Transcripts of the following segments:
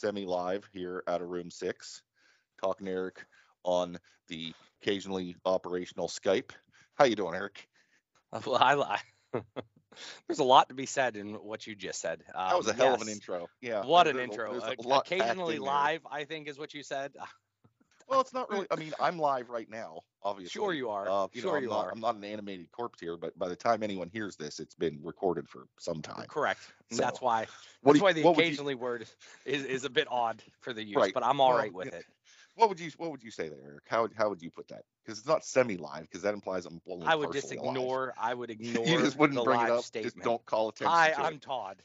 semi-live here out of room six. Talking to Eric on the occasionally operational Skype. How you doing, Eric? Well, I, I there's a lot to be said in what you just said. Um, That was a hell of an intro. Yeah. What an there's a- intro. a Uh, Occasionally in there. live, I think, is what you said. Well, it's not really. I mean, I'm live right now, obviously. Sure you are. Uh, you know, Sure I'm you not, are. I'm not an animated corpse here, but by the time anyone hears this, it's been recorded for some time. Correct. So, that's why. That's you- why the would you- occasionally word is, is a bit odd for the use, Right. but I'm all Well, right with yeah, it. What would you What would you say there, Eric? How would How would you put that? Because it's not semi-live, because that implies I'm only I would just partially alive. ignore. I would ignore You just wouldn't the bring it up. statement. Just don't call attention. Hi, I'm Todd.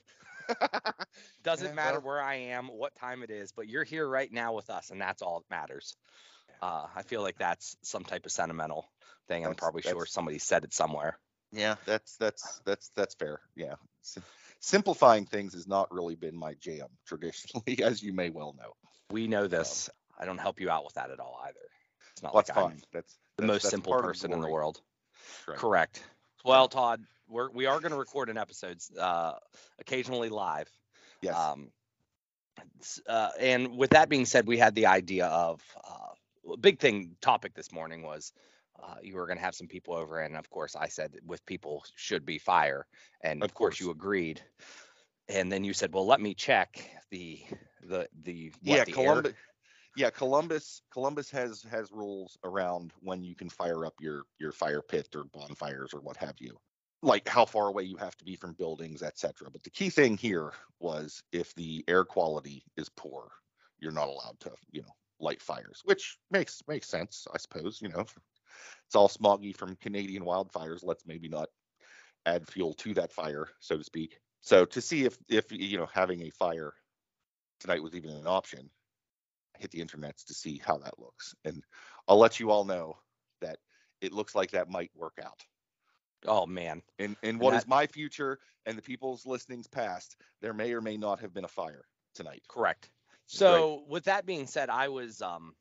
Doesn't Yeah, matter well- where I am, what time it is, but you're here right now with us, and that's all that matters. Uh, I feel like that's some type of sentimental thing. I'm probably sure somebody said it somewhere. Yeah, that's that's that's that's fair. Yeah, simplifying things has not really been my jam traditionally, as you may well know. We know this. I don't help you out with that at all either. It's not Well, like that's I'm fine. That's the that's- most that's simple part of person in the world. Right. Correct. Well, Todd, we're we are going to record an episode, uh, occasionally live. Yes. Um, uh, and with that being said, we had the idea of uh, a big thing topic this morning was uh, you were going to have some people over, and of course, I said with people should be fire, and Of course, course. you agreed. And then you said, "Well, let me check the the the what, yeah, the air- Columbus. Yeah, Columbus. Columbus has has rules around when you can fire up your your fire pit or bonfires or what have you, like how far away you have to be from buildings, etc. But the key thing here was if the air quality is poor, you're not allowed to, you know, light fires, which makes makes sense, I suppose. You know, it's all smoggy from Canadian wildfires. Let's maybe not add fuel to that fire, so to speak. So to see if if you know having a fire tonight was even an option, I hit the internets to see how that looks, and I'll let you all know that it looks like that might work out. Oh man, And in what is that- my future and the people's listenings past, there may or may not have been a fire tonight. Correct. So with that being said, I was um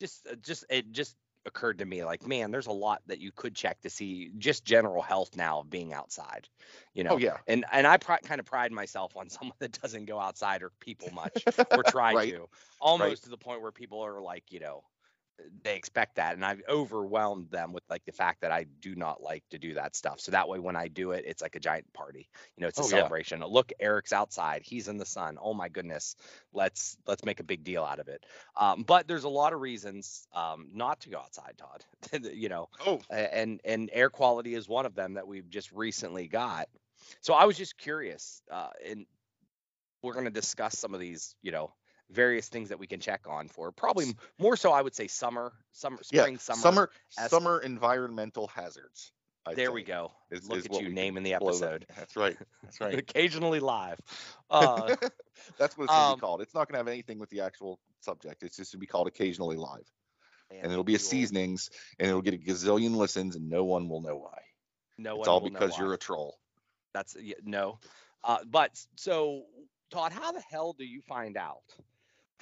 just uh, just it just occurred to me like man there's a lot that you could check to see just general health now of being outside you know Oh yeah, and and i pri- kind of pride myself on someone that doesn't go outside or people much or try Right. to almost to the point where people are like you know they expect that and i've overwhelmed them with like the fact that i do not like to do that stuff. So that way when i do it it's like a giant party. You know it's a Oh, yeah. celebration. Look eric's outside. He's in the sun. Oh my goodness. Let's let's make a big deal out of it. Um, but there's a lot of reasons um, not to go outside todd. You know Oh, and and air quality is one of them that we've just recently got. So i was just curious uh and we're going to discuss some of these you know various things that we can check on for probably more so i would say summer summer yeah. spring summer, Summer as- summer environmental hazards. I'd there we go is- look is at you naming the can blow that- episode That's right. That's right. occasionally live uh That's what it's gonna um, be called. It's not gonna have anything with the actual subject. It's just gonna be called occasionally live, and it'll be a seasonings, and it'll get a gazillion listens, and no one will know why. no it's one all will know because you're a troll. That's y- no. Uh, but so, Todd, how the hell do you find out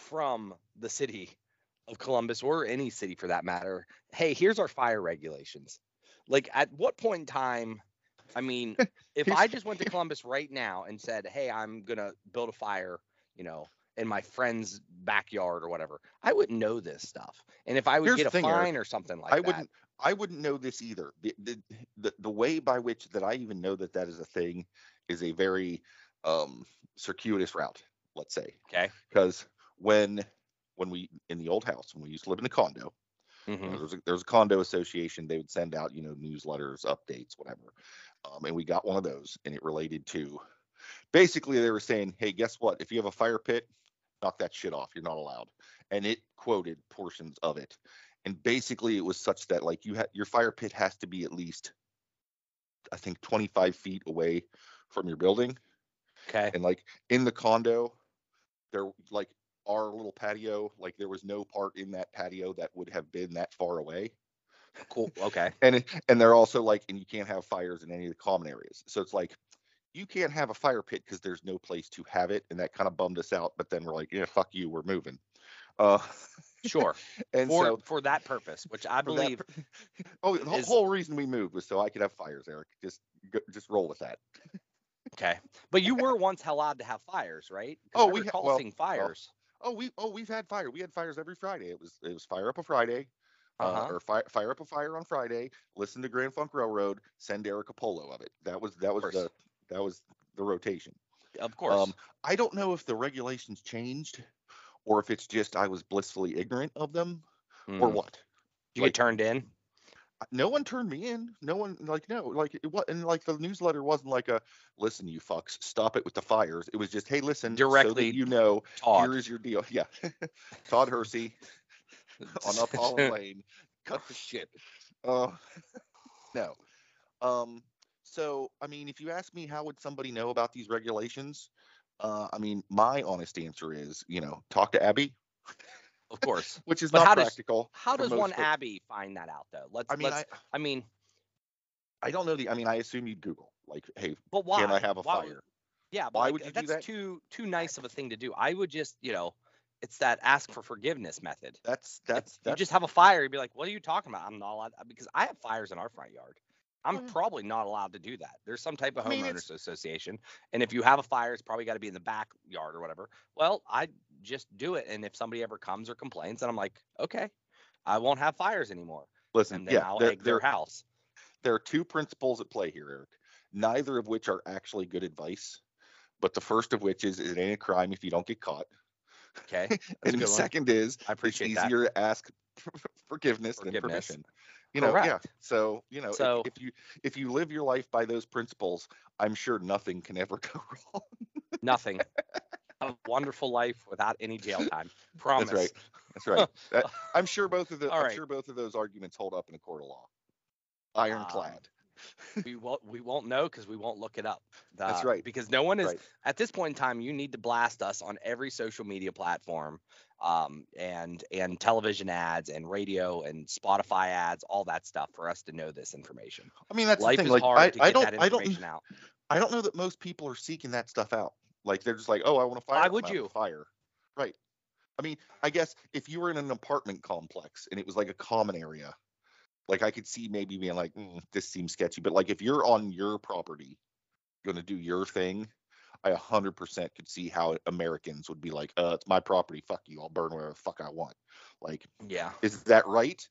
from the city of Columbus or any city for that matter? Hey, here's our fire regulations. Like, at what point in time? I mean, if I just went to Columbus right now and said, "Hey, I'm gonna build a fire," you know, in my friend's backyard or whatever, I wouldn't know this stuff. And if I would Here's get a thing, Eric. fine or something like I that, wouldn't. I wouldn't know this either. The, the the the way by which that I even know that that is a thing is a very um circuitous route. Let's say okay. because when when we in the old house when we used to live in the condo you know, hmm there was a, there a condo association they would send out you know newsletters updates whatever. Um, and we got one of those and it related to basically they were saying hey guess what? If you have a fire pit knock that shit off. You're not allowed. And it quoted portions of it. And basically it was such that like you had your fire pit has to be at least i think 25 feet away from your building. Okay. and like in the condo there like our little patio, like there was no part in that patio that would have been that far away. Cool. Okay. And and they're also like, and you can't have fires in any of the common areas. So it's like you can't have a fire pit because there's no place to have it, and that kind of bummed us out. But then we're like, yeah, fuck you, we're moving. Uh, Sure. and for so for that purpose, which I believe oh, the whole- is- whole reason we moved was so I could have fires, Eric. Just go, just roll with that. okay. But you were once allowed to have fires, right? Oh, we ha- recall well, fires. Oh, we oh we've had fire. We had fires every Friday. It was it was fire up a Friday, uh, Uh-huh. or fire fire up a fire on Friday. Listen to Grand Funk Railroad. Send Eric a polo of it. That was that was the that was the rotation. of course. Um, I don't know if the regulations changed, or if it's just I was blissfully ignorant of them, or Mm. what. you like- get turned in. No one turned me in. No one like no like it was and like the newsletter wasn't like a listen you fucks stop it with the fires. It was just hey listen so Directly you know Todd. here is your deal. Yeah, Todd Hersey on up Holland Lane. Cut the shit. Uh, no. Um. So I mean, if you ask me, how would somebody know about these regulations? Uh, I mean, my honest answer is, you know, talk to Abby, of course. which is But not how does- practical. How does one folks. Abby find that out though? Let's I mean, let's I, I mean, I don't know the. I mean, I assume you'd Google like, hey, but why? can I have a Why fire? Yeah, but Why like, would you do that's that? too too nice of a thing to do. I would just, you know, it's that ask for forgiveness method. That's If that's you just have a fire, you'd be like, "What are you talking about?" I'm not allowed because I have fires in our front yard. I'm yeah. probably not allowed to do that. There's some type of I mean, homeowners association, and if you have a fire, it's probably got to be in the backyard or whatever. Well, I just do it, and if somebody ever comes or complains, then I'm like, okay, I won't have fires anymore, listen. and then Yeah, I'll there, egg their house. there are two principles at play here, Eric. Neither of which are actually good advice. But the first of which is it ain't a crime if you don't get caught. Okay, and the one. second is I it's appreciate that. easier to ask forgiveness, than permission. You know, yeah. Correct. So you know, if- So- if, you if you live your life by those principles, I'm sure nothing can ever go wrong. Nothing. a wonderful life without any jail time. Promise. That's right. That's right. That, I'm sure both of the All I'm right. sure both of those arguments hold up in a court of law. Ironclad. Um, we won't we won't know because we won't look it up. That's Uh, right. Because no one is Right. at this point in time. You need to blast us on every social media platform, um, and and television ads and radio and Spotify ads, all that stuff for us to know this information. I mean, that's Life the thing. is Like, hard I, to get I don't, that I don't, information out. I don't know that most people are seeking that stuff out. Like they're just like, oh, I want to fire. Why I'm would gonna have a you? Fire. Right. I mean, I guess if you were in an apartment complex and it was like a common area, like I could see maybe being like, "Mm, this seems sketchy. But like if you're on your property, going to do your thing, I 100% could see how Americans would be like, uh, it's my property. Fuck you. I'll burn wherever the fuck I want. Like, Yeah. is that right?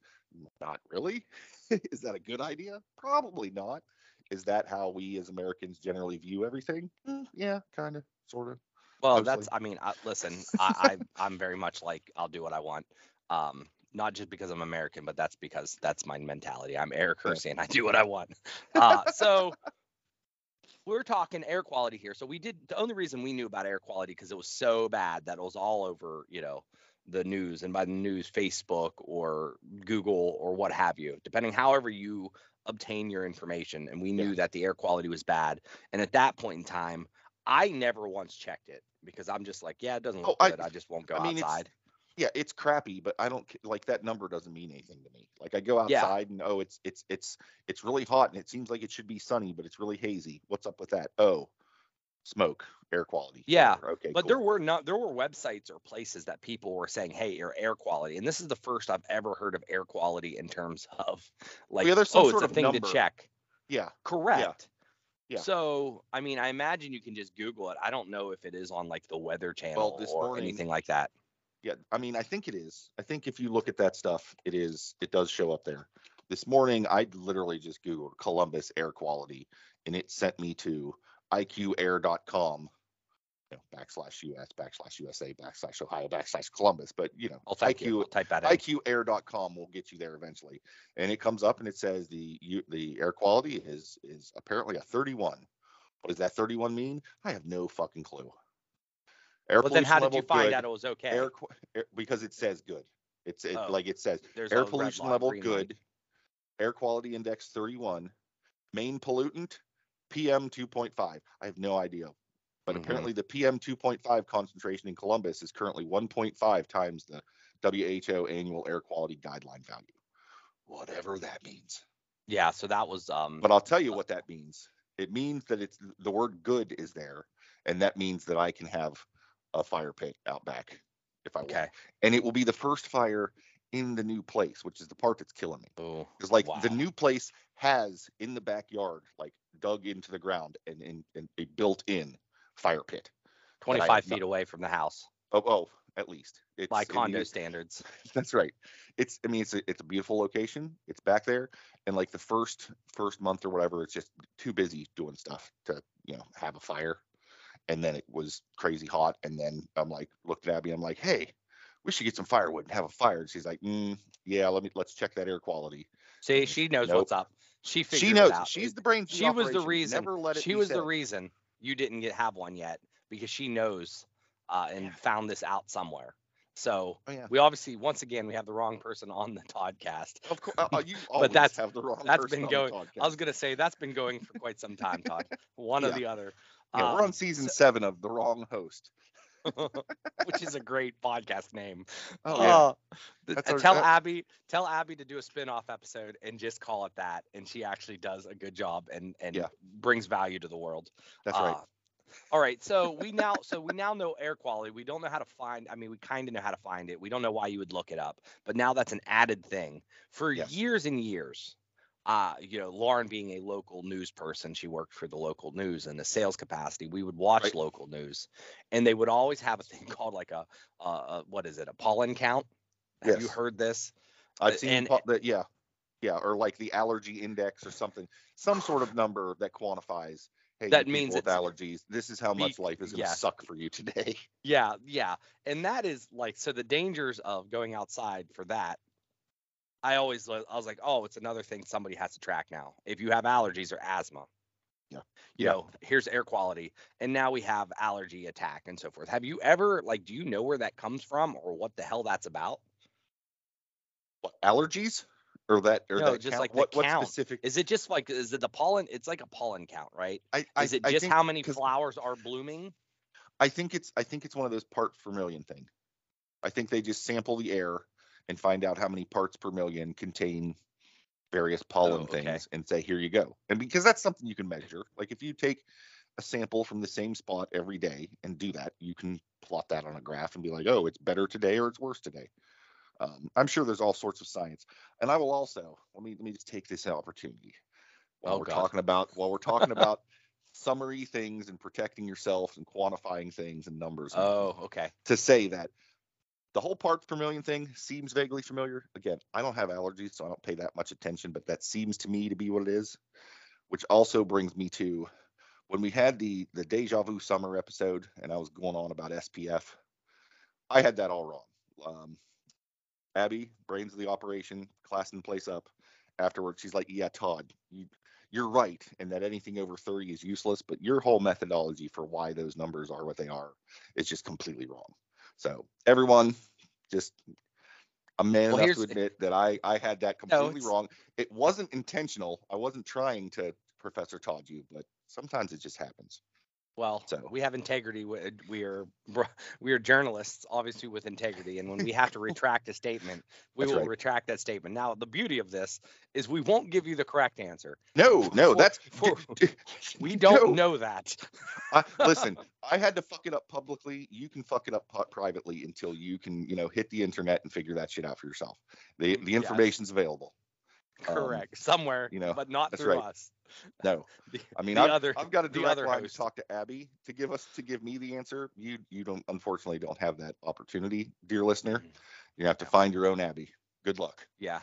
Not really. is that a good idea? Probably not. Is that how we as Americans generally view everything? Mm, yeah, kind of, sort of. Well, Mostly. that's. I mean, I, listen, I, I I'm very much like I'll do what I want. Um, not just because I'm American, but that's because that's my mentality. I'm Eric. Hersey and I do what I want. Uh, so we're talking air quality here. So we did the only reason we knew about air quality because it was so bad that it was all over, you know, the news and by the news, Facebook or Google or what have you, depending however you obtain your information. And we knew Yeah. that the air quality was bad. And at that point in time, I never once checked it because I'm just like, yeah, it doesn't Oh, look I- good. I, just won't go I mean, outside. Yeah, it's crappy, but I don't like that number doesn't mean anything to me. Like I go Yeah. outside and oh, it's it's it's it's really hot and it seems like it should be sunny, but it's really hazy. What's up with that? Oh, smoke, air quality. Yeah, whatever. Okay. But cool. there were not there were websites or places that people were saying, "Hey, your air quality," and this is the first I've ever heard of air quality in terms of like, yeah, there's some oh, it's sort a of thing number. to check. Yeah. Correct. Yeah. So, I mean, I imagine you can just Google it. I don't know if it is on like the Weather Channel this or morning- anything like that. Yeah, I mean, I think it is. I think if you look at that stuff, it is. It does show up there. This morning, I literally just googled Columbus air quality, and it sent me to iqair.com, you know, backslash us, backslash USA, backslash Ohio, backslash Columbus. But you know, Oh, thank IQ you. I'll type that in. iqair.com will get you there eventually, and it comes up and it says the you, the air quality is is apparently a 31. What does that 31 mean? I have no fucking clue. Air But then, how did you find good out it was okay? air, air because it says good. It's it, Oh. like it says There's air pollution line, level line. good, air quality index 31, main pollutant PM 2.5. I have no idea. But Mhm. apparently, the PM 2.5 concentration in Columbus is currently 1.5 times the WHO annual air quality guideline value. Whatever that means. Yeah, so that was um But I'll tell you what that means. It means that it's the word good is there, and that means that I can have a fire pit out back if I want. And it will be the first fire in the new place, which is the part that's killing me. Oh, Because like the new place has in the backyard, like dug into the ground and in and a built-in fire pit. 25 no- feet away from the house Oh, oh, at least. It's by I mean, condo standards. That's right. It's I mean it's a it's a beautiful location. It's back there, and like the first first month or whatever, it's just too busy doing stuff to you know have a fire. And then it was crazy hot, and then I'm like looked at Abby. I'm like, hey, we should get some firewood and have a fire. And she's like, mm, yeah, let me let's check that air quality. See, she knows Nope. what's up. She figured She it knows. out. She's the brains. of she was the reason. Never let it she was the reason you didn't get have one yet because she knows uh, and Yeah. found this out somewhere. So Oh yeah. we obviously once again we have the wrong person on the podcast. Of course, uh, you always that's- have the wrong. that's person been on the going-. I was gonna say that's been going for quite some time, Todd. One or the other. Yeah, we're on Um, season so- seven of the wrong host. which is a great podcast name. Oh yeah. Uh, th- uh, tell that- Abby, tell Abby to do a spin-off episode and just call it that, and she actually does a good job and and Yeah. brings value to the world. That's right. All right, so we now so we now know air quality. We don't know how to find. I mean, we kind of know how to find it. We don't know why you would look it up, but now that's an added thing. For Yes. years and years, uh, you know, Lauren being a local news person, she worked for the local news in the sales capacity. We would watch Right. local news, and they would always have a thing called like a, uh, uh, what is it, a pollen count? Have you heard this? I've seen and- po- that. Yeah, yeah, or like the allergy index or something, some sort of number that quantifies. Hey, That means with it's- allergies. This is how much life is going to yes. suck for you today. Yeah, yeah. And that is like so the dangers of going outside for that. I always I was like, "Oh, it's another thing somebody has to track now. If you have allergies or asthma." Yeah. You Yeah. know, here's air quality and now we have allergy attack and so forth. Have you ever like do you know where that comes from or what the hell that's about? What allergies or that or No, that just count? like what, what specific? Is it just like is it the pollen? It's like a pollen count, right? I, I, Is it just think, how many flowers are blooming? I think it's I think it's one of those parts per million thing. I think they just sample the air and find out how many parts per million contain various pollen Oh, okay. things and say here you go. And because that's something you can measure. Like if you take a sample from the same spot every day and do that, you can plot that on a graph and be like, oh, it's better today or it's worse today. Um, I'm sure there's all sorts of science. And I will also let me let me just take this opportunity while Oh, we're God. talking about while we're talking about summary things and protecting yourself and quantifying things and numbers and Oh, okay. to say that the whole parts per million thing seems vaguely familiar. Again, I don't have allergies, so I don't pay that much attention, but that seems to me to be what it is. Which also brings me to when we had the the deja vu summer episode, and I was going on about SPF. I had that all wrong. Um, Abby, brains of the operation, classing the place up. Afterwards, she's like, "Yeah, Todd, you you're right, and that anything over 30 is useless, but your whole methodology for why those numbers are what they are is just completely wrong." So everyone, just I'm man Well, enough to admit that I I had that completely it's- wrong. It wasn't intentional. I wasn't trying to Professor Todd you, but sometimes it just happens. Well, So- we have integrity. We uh, we are we are journalists, obviously with integrity, and when we have to retract a statement, we That's will right. retract that statement. Now, the beauty of this is we won't give you the correct answer. No, no, For- that's for- d- We don't no. know that. I, listen, I had to fuck it up publicly. You can fuck it up privately until you can, you know, hit the internet and figure that shit out for yourself. The mm, the Yes. information's available. Um, Correct, somewhere, you know, but not through right. us. No, The, I mean, the I've, other, I've got to do other line host. to talk to Abby to give us to give me the answer. You you don't unfortunately don't have that opportunity, dear listener. Mhm. You have to find your own Abby. Good luck. Yeah.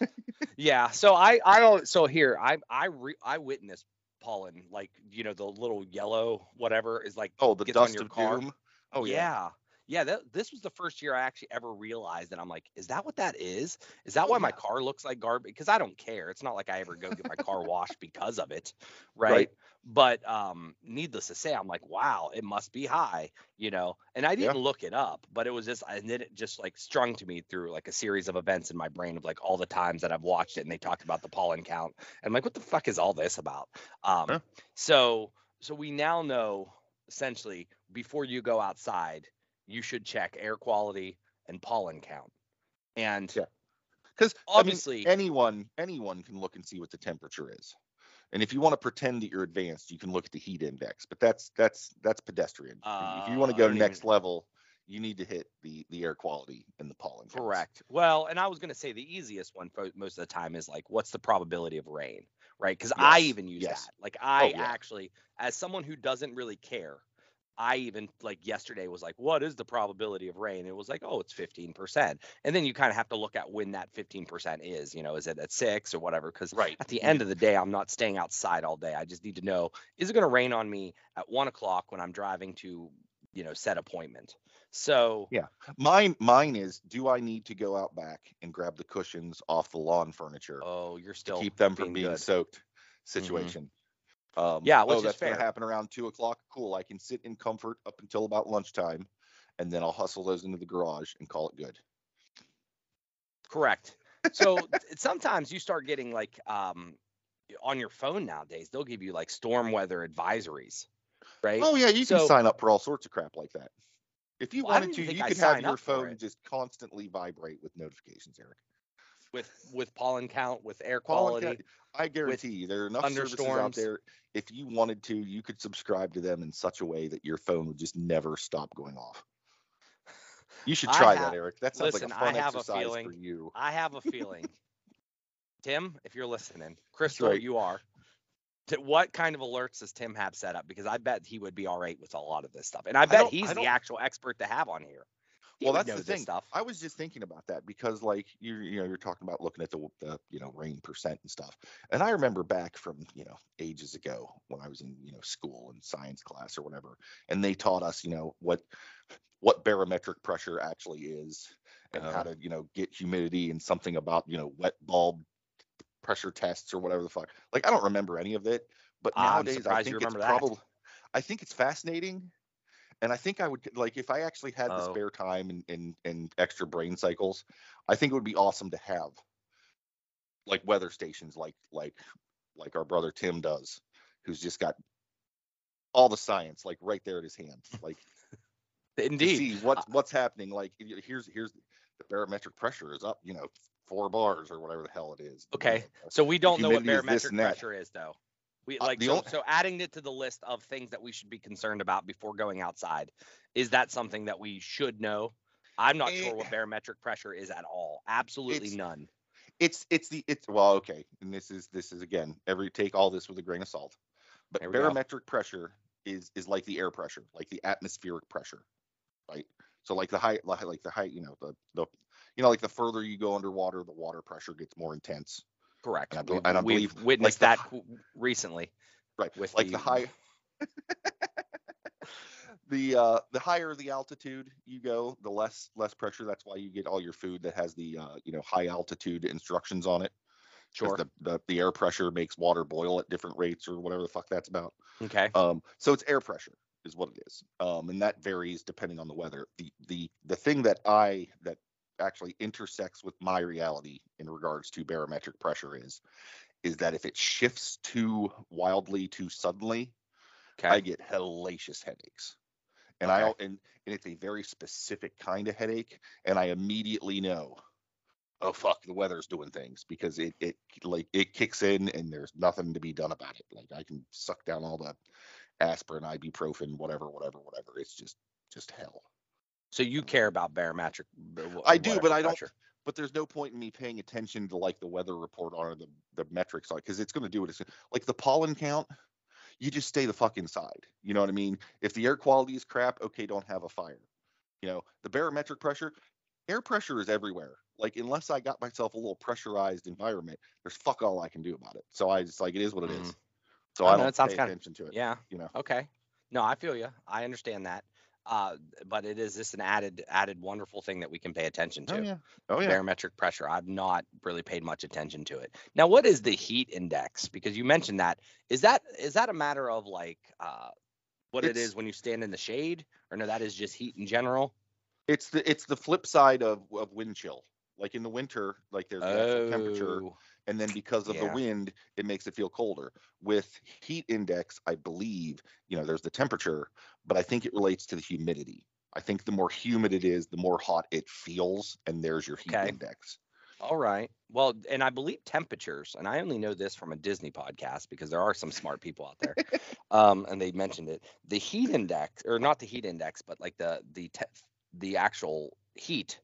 yeah. So I I don't. So here I I re, I witnessed pollen like you know the little yellow whatever is like Oh, the dust your of car. doom. Oh yeah. yeah. Yeah, that, this was the first year I actually ever realized that I'm like, is that what that is? Is that Oh, why my car looks like garbage? Because I don't care. It's not like I ever go get my car washed because of it, right? Right. But um, needless to say, I'm like, wow, it must be high, you know. And I didn't look it up, but it was just, and then it just like strung to me through like a series of events in my brain of like all the times that I've watched it, and they talked about the pollen count, and I'm like, what the fuck is all this about? Um, Yeah. so so we now know essentially before you go outside, you should check air quality and pollen count. And Yeah. Because obviously, anyone anyone can look and see what the temperature is. And if you want to pretend that you're advanced, you can look at the heat index. But that's that's that's pedestrian. if you want Uh, to go next even- level, you need to hit the the air quality and the pollen. counts. correct. Well, and I was going to say the easiest one for most of the time is like, what's the probability of rain, right? Because I even use yes. that. Like, I yeah. actually, as someone who doesn't really care, I even like yesterday was like, what is the probability of rain? It was like, oh, it's 15%. And then you kind of have to look at when that 15% is, you know, is it at six or whatever? Because Right. at the end of the day, I'm not staying outside all day. I just need to know, is it going to rain on me at one o'clock when I'm driving to, you know, set appointment? So, Yeah. Mine mine is do I need to go out back and grab the cushions off the lawn furniture oh, you're to still keep them from being good. soaked mm-hmm. situation? Um, Yeah, which oh, is that's fair. gonna happen around two o'clock. Cool. I can sit in comfort up until about lunchtime, and then I'll hustle those into the garage and call it good. Correct. So sometimes you start getting like um on your phone nowadays, they'll give you like storm weather advisories, right? Oh yeah, you can sign up for all sorts of crap like that. If you Well, wanted to, you could have your phone just constantly vibrate with notifications, Eric. With with pollen count, with air quality. count- I guarantee you, there are enough services out there. If you wanted to, you could subscribe to them in such a way that your phone would just never stop going off. You should try ha- that, Eric. That sounds listen, like I a fun have a exercise feeling- for you. I have a feeling, Tim, if you're listening, Crystal, right. you are. What kind of alerts does Tim have set up? Because I bet he would be all right with a lot of this stuff, and I bet don't- he's I the actual expert to have on here. Well, that's the thing. Stuff. I was just thinking about that because, like, you're, you know, you're talking about looking at the, the, you know, rain percent and stuff. And I remember back from, you know, ages ago when I was in, you know, school and science class or whatever, and they taught us, you know, what, what barometric pressure actually is and how Uh-huh. to, you know, get humidity and something about, you know, wet bulb pressure tests or whatever the fuck. Like, I don't remember any of it, but nowadays I think it's probably, I think it's fascinating and I think I would like if I actually had the Oh. spare time and, and and extra brain cycles, I think it would be awesome to have like weather stations like like like our brother Tim does, who's just got all the science like right there at his hand, like to Indeed. see what's what's happening. Like here's here's the barometric pressure is up, you know, four bars or whatever the hell it is. Okay. Uh, so we don't know what is barometric pressure is, though. We Uh, like the so, so adding it to the list of things that we should be concerned about before going outside. Is that something that we should know? I'm not sure what Eh, barometric pressure is at all. Absolutely none. it's it's the it's well okay and this is this is again every take all this with a grain of salt but we go. barometric pressure is is like the air pressure like the atmospheric pressure right so like the height, like the height, you know the the you know like the further you go underwater the water pressure gets more intense Correct. and I We- and I We've witnessed the that w- recently. right with like the, the- high the uh the higher the altitude you go the less less pressure that's why you get all your food that has the uh you know high altitude instructions on it. Sure. the, the the air pressure makes water boil at different rates or whatever the fuck that's about Okay. um so it's air pressure is what it is um and that varies depending on the weather the the the thing that i that actually intersects with my reality in regards to barometric pressure is is that if it shifts too wildly too suddenly Okay. i get hellacious headaches and i Okay. al- and, and it's a very specific kind of headache and i immediately know oh fuck the weather's doing things because it it like it kicks in and there's nothing to be done about it like i can suck down all the aspirin ibuprofen whatever whatever whatever it's just just hell so you care about barometric? I do, but I don't- but there's no point in me paying attention to like the weather report or the the metrics on because it's going to do what it's like the pollen count you just stay the fuck inside you know what i mean if the air quality is crap okay don't have a fire you know the barometric pressure air pressure is everywhere like unless i got myself a little pressurized environment there's fuck all i can do about it so i just like it is what it is Mhm. so i no, don't sounds pay attention to it Yeah. you know Okay. No, I feel you. I understand that. Uh, but it is just an added added wonderful thing that we can pay attention to. oh yeah oh yeah Barometric pressure. I've not really paid much attention to it. Now, what is the heat index? Because you mentioned that. Is that is that a matter of like uh, what it It's- when you stand in the shade, or no, that is just heat in general? it's the it's the flip side of of wind chill Like in the winter, like there's the actual temperature, Oh, and then because of Yeah. the wind, it makes it feel colder. With heat index, I believe, you know, there's the temperature, but I think it relates to the humidity. I think the more humid it is, the more hot it feels, and there's your heat Okay. index. all right. Well, and I believe temperatures, and I only know this from a Disney podcast because there are some smart people out there, um, and they mentioned it. The heat index, or not the heat index, but like the the te- the actual heat,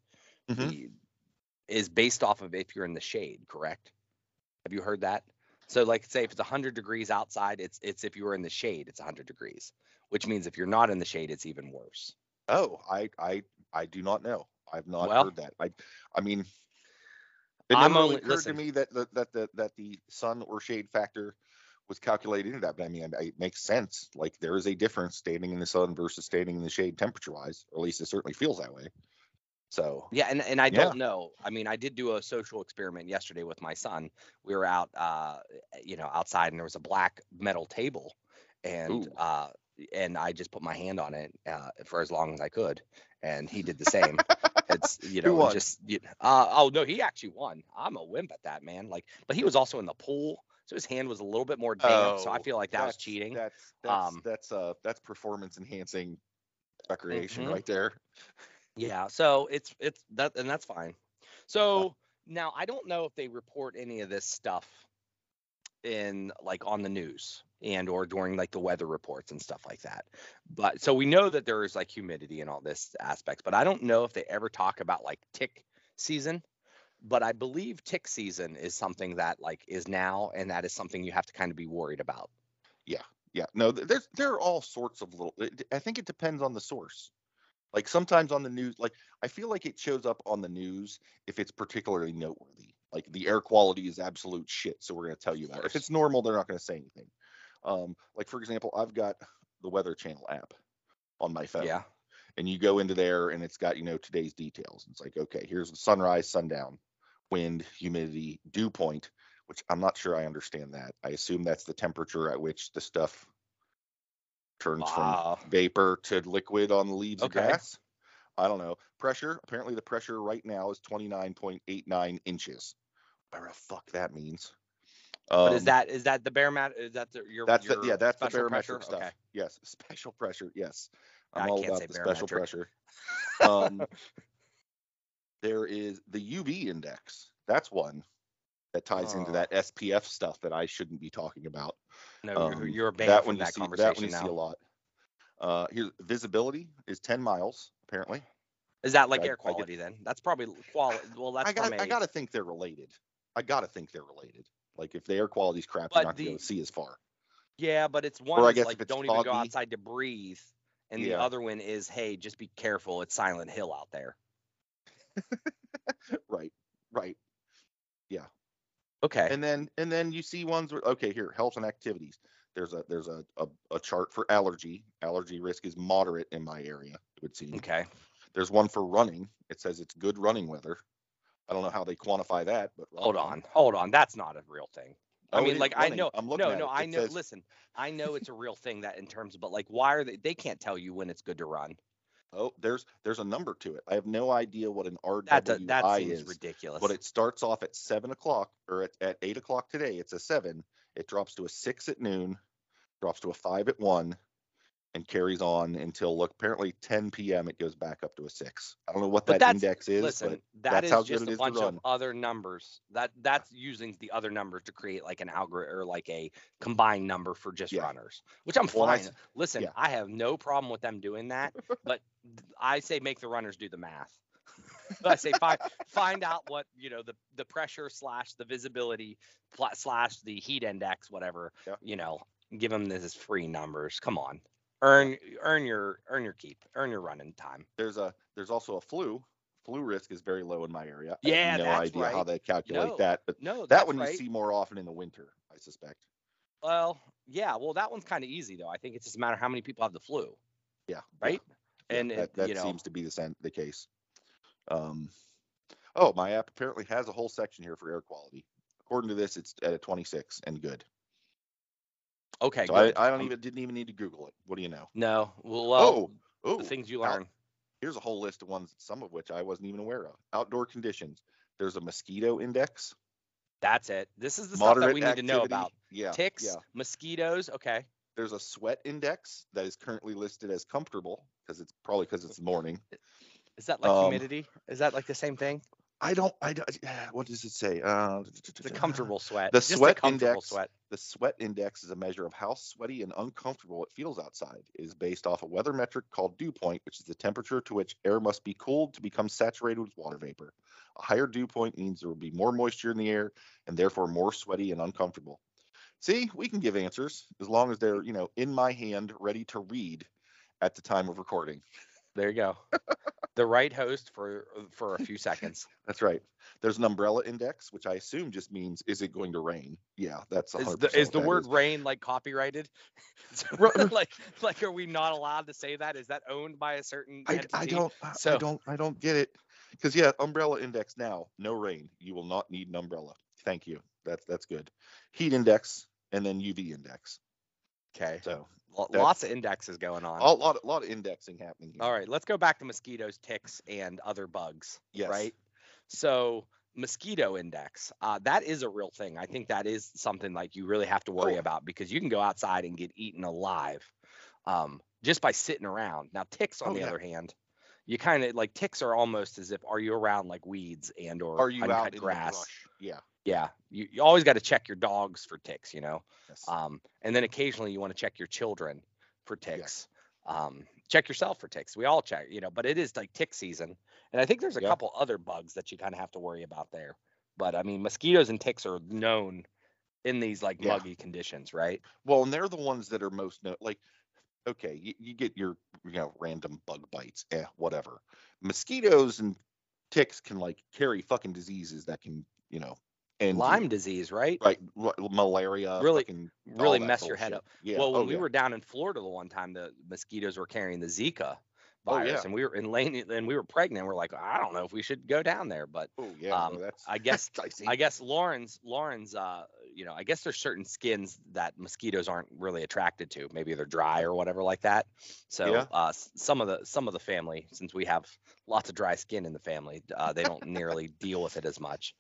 Mhm. the, is based off of if you're in the shade. Correct? Have you heard that? So, like, say if it's 100 degrees outside, it's it's if you were in the shade, it's 100 degrees, which means if you're not in the shade, it's even worse. Oh, I I I do not know. I've not Well, heard that. I I mean, it I'm never really only- occurred listen. to me that the, that the that the sun or shade factor was calculated into that. But I mean, it makes sense. Like there is a difference standing in the sun versus standing in the shade temperature wise, or at least it certainly feels that way. So Yeah, and, and I Yeah. don't know. I mean, I did do a social experiment yesterday with my son. We were out, uh, you know, outside, and there was a black metal table, and uh, and I just put my hand on it uh, for as long as I could, and he did the same. it's you know just you, uh, oh no, he actually won. I'm a wimp at that, man. Like, but he was also in the pool, so his hand was a little bit more damp. so I Oh, feel like that was cheating. That's that's Um, that's uh that's performance enhancing recreation Mhm. right there. Yeah, so it's it's that and that's fine. So now I don't know if they report any of this stuff in like on the news and or during like the weather reports and stuff like that. But so we know that there is like humidity and all this aspects, but I don't know if they ever talk about like tick season. But I believe tick season is something that like is now and that is something you have to kind of be worried about. Yeah, yeah. no, there's there are all sorts of little. I think it depends on the source. Like sometimes on the news, like I feel like it shows up on the news if it's particularly noteworthy. Like the air quality is absolute shit, so we're going to tell you that. If it's normal, they're not going to say anything. Um, like for example, I've got the Weather Channel app on my phone. Yeah. and you go into there and it's got you know today's details it's like okay here's the sunrise sundown wind humidity dew point which i'm not sure i understand that i assume that's the temperature at which the stuff turns Wow. from vapor to liquid on the leaves Okay. of grass i don't know pressure apparently the pressure right now is 29.89 inches whatever the fuck that means But is Um, that is that the barometer? Is that the, your that's the, yeah, that's the special barometric pressure? stuff. Okay. Yes, special pressure. Yes, I I'm all can't about say the special pressure. Um, there is the UV index. That's one that ties into Oh. that SPF stuff that I shouldn't be talking about. No, you're, Um, you're banned that from one that see. conversation That one you see a lot. Uh, here's visibility is 10 miles apparently. Is that like I- I air get- quality then? That's probably quality. Well, that's I got gotta think they're related. I gotta think they're related. Like if the air quality's crap, But you're not gonna the- to see as far. Yeah, but it's one I is guess like don't even go outside to breathe, and the other one is hey, just be careful. It's Silent Hill out there. right, right. Yeah. Okay. and then and then you see ones where okay here health and activities there's a there's a, a, a chart for allergy allergy risk is moderate in my area it would seem okay. there's one for running it says it's good running weather i don't know how they quantify that but Hold on. Hold on. That's not a real thing. I Oh, mean, like I know. i'm looking No, no, it. I It know. says- Listen, I know it's a real thing that in terms of, but like, why are they? They can't tell you when it's good to run. oh there's there's a number to it i have no idea what an That rwi do- that seems is ridiculous. but it starts off at seven o'clock or at, at eight o'clock today it's a seven it drops to a six at noon drops to a five at one and carries on until look apparently 10 p.m it goes back up to a six i don't know what But that index is Listen, but that that's is how good just it a bunch of other numbers. That that's using the other numbers to create like an algorithm or like a combined number for just Yeah. runners, which I'm Well, and I fine. Listen, yeah. I have no problem with them doing that, but I say make the runners do the math. I say find find out what you know the the pressure slash the visibility slash the heat index whatever Yeah. you know give them this free numbers. Come on, earn earn your earn your keep earn your running time. there's a there's also a flu flu risk is very low in my area I Yeah, have no idea how they calculate No, that but No, that one right. you see more often in the winter i suspect Well, yeah. Well, that one's kind of easy though. I think it's just a matter of how many people have the flu, yeah yeah, right? yeah, and that, it- that you know, seems to be the the case um oh my app apparently has a whole section here for air quality according to this it's at a 26 and good okay. so I. I don't Um, even didn't even need to google it what do you know No. Well, oh oh the things you out- learn. here's a whole list of ones some of which i wasn't even aware of outdoor conditions There's a mosquito index. That's it. This is the stuff that we need to know about. Yeah. Ticks, Yeah. mosquitoes. Okay. There's a sweat index that is currently listed as comfortable because it's probably because it's morning. Is that like Um, humidity? Is that like the same thing? I don't. I don't. What does it say? Uh, The comfortable sweat. The Just sweat comfortable index sweat. The sweat index is a measure of how sweaty and uncomfortable it feels outside. It is based off a weather metric called dew point, which is the temperature to which air must be cooled to become saturated with water vapor. A higher dew point means there will be more moisture in the air and therefore more sweaty and uncomfortable. See, we can give answers as long as they're, you know, in my hand, ready to read at the time of recording. There you go. the right host for uh, for a few seconds. That's right. There's an umbrella index, which I assume just means is it going to rain? Yeah, that's 100% Is the, is the word is. rain like copyrighted? Like like are we not allowed to say that? Is that owned by a certain I. I don't I- So- I don't I don't get it because yeah umbrella index now no rain you will not need an umbrella thank you that's that's good heat index and then UV index Okay. so Lots of indexes going on. a lot a lot of indexing happening here. All right, let's go back to mosquitoes, ticks, and other bugs. Yes. Right. So mosquito index, uh, that is a real thing. I think that is something like you really have to worry Oh. about because you can go outside and get eaten alive um, just by sitting around. Now ticks, on Oh, the yeah. other hand, you kind of like ticks are almost as if are you around like weeds and or are you uncut out in grass? yeah Yeah, you, you always got to check your dogs for ticks, you know. yes. Um, and then occasionally you want to check your children for ticks. Um, check yourself for ticks. We all check, you know, but it is like tick season. And I think there's a Yeah. couple other bugs that you kind of have to worry about there. But I mean, mosquitoes and ticks are known in these like Yeah. muggy conditions, right? well and they're the ones that are most no, like okay you, you get your you know random bug bites eh whatever mosquitoes and ticks can like carry fucking diseases that can you know you. Lyme disease, right? right l- malaria Really- fucking Really mess your head up. yeah well, when oh, we yeah. were down in Florida the one time, the mosquitoes were carrying the Zika Oh, virus, yeah. and we were in Lane, and we were pregnant. We're like, I don't know if we should go down there, but Oh yeah, Um, I guess. I guess Lauren's Lauren's uh you know I guess there's certain skins that mosquitoes aren't really attracted to. Maybe they're dry or whatever like that. So Yeah. uh some of the some of the family since we have lots of dry skin in the family, uh, they don't nearly deal with it as much.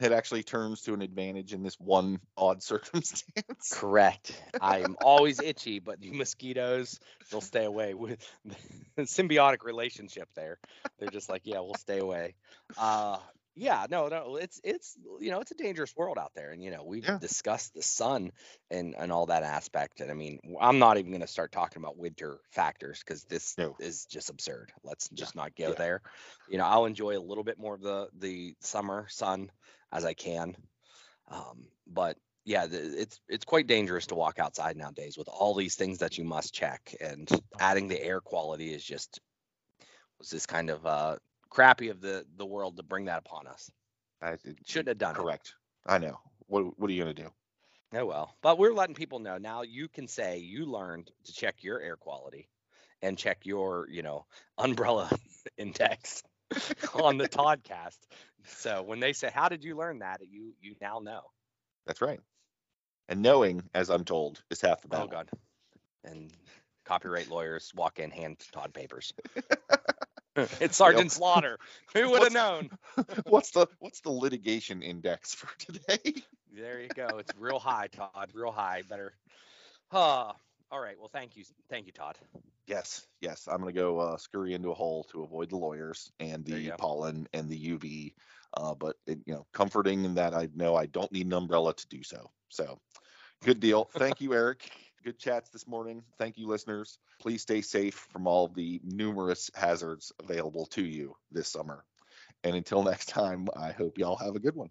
It actually turns to an advantage in this one odd circumstance. Correct. I'm always itchy, but the mosquitoes they'll stay away with the symbiotic relationship there. They're just like, yeah, we'll stay away. Uh yeah, no, no, it's it's you know, it's a dangerous world out there. And you know, we've Yeah. discussed the sun and and all that aspect. And I mean, I'm not even gonna start talking about winter factors because this No. is just absurd. Let's Yeah, just not go yeah. there. You know, I'll enjoy a little bit more of the the summer sun as I can. Um, but yeah, it's it's quite dangerous to walk outside nowadays with all these things that you must check, and adding the air quality is just was this kind of uh, crappy of the the world to bring that upon us. I Shouldn't have done it. correct. I know. What what are you gonna do? Oh well, but we're letting people know now. You can say you learned to check your air quality and check your you know umbrella index on the TodCast. So when they say, "How did you learn that?" you you now know. That's right. And knowing, as I'm told, is half the battle. Oh God. And copyright lawyers walk in, hand Todd papers. it's Sergeant Slaughter. Who would have known? what's the what's the litigation index for today? There you go. It's real high, Todd. Real high. Better. Ah, all right. Well, thank you. Thank you, Todd. Yes, yes. I'm gonna go uh, scurry into a hole to avoid the lawyers and the pollen and the UV. Uh, but it, you know, comforting in that I know I don't need an umbrella to do so. So, good deal. Thank you, Eric. Good chats this morning. Thank you, listeners. Please stay safe from all the numerous hazards available to you this summer. And until next time, I hope y'all have a good one.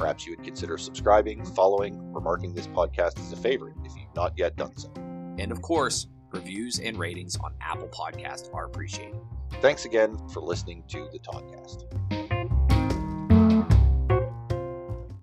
Perhaps you would consider subscribing, following, or marking this podcast as a favorite if you've not yet done so. And of course, reviews and ratings on Apple Podcast are appreciated. Thanks again for listening to the TodCast.